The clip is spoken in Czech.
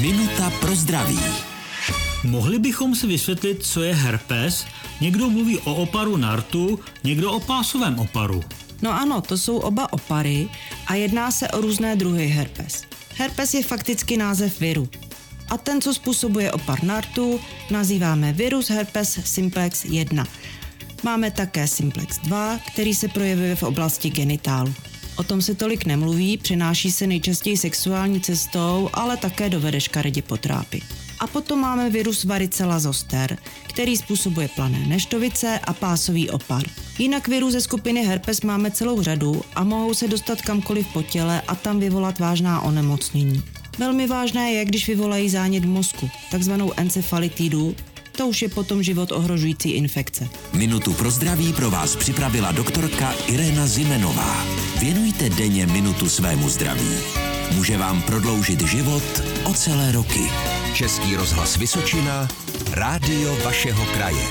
Minuta pro zdraví. Mohli bychom si vysvětlit, co je herpes? Někdo mluví o oparu nartu, někdo o pásovém oparu. No ano, to jsou oba opary a jedná se o různé druhy herpes. Herpes je fakticky název viru. A ten, co způsobuje opar nartu, nazýváme virus herpes simplex 1. Máme také simplex 2, který se projevuje v oblasti genitálu. O tom se tolik nemluví, přenáší se nejčastěji sexuální cestou, ale také dovede škaredě potrápy. A potom máme virus varicela zoster, který způsobuje plané neštovice a pásový opar. Jinak virů ze skupiny herpes máme celou řadu a mohou se dostat kamkoliv po těle a tam vyvolat vážná onemocnění. Velmi vážné je, když vyvolají zánět v mozku, takzvanou encefalitidu, to už je potom život ohrožující infekce. Minutu pro zdraví pro vás připravila doktorka Irena Zimenová. Věnujte denně minutu svému zdraví. Může vám prodloužit život o celé roky. Český rozhlas Vysočina, rádio vašeho kraje.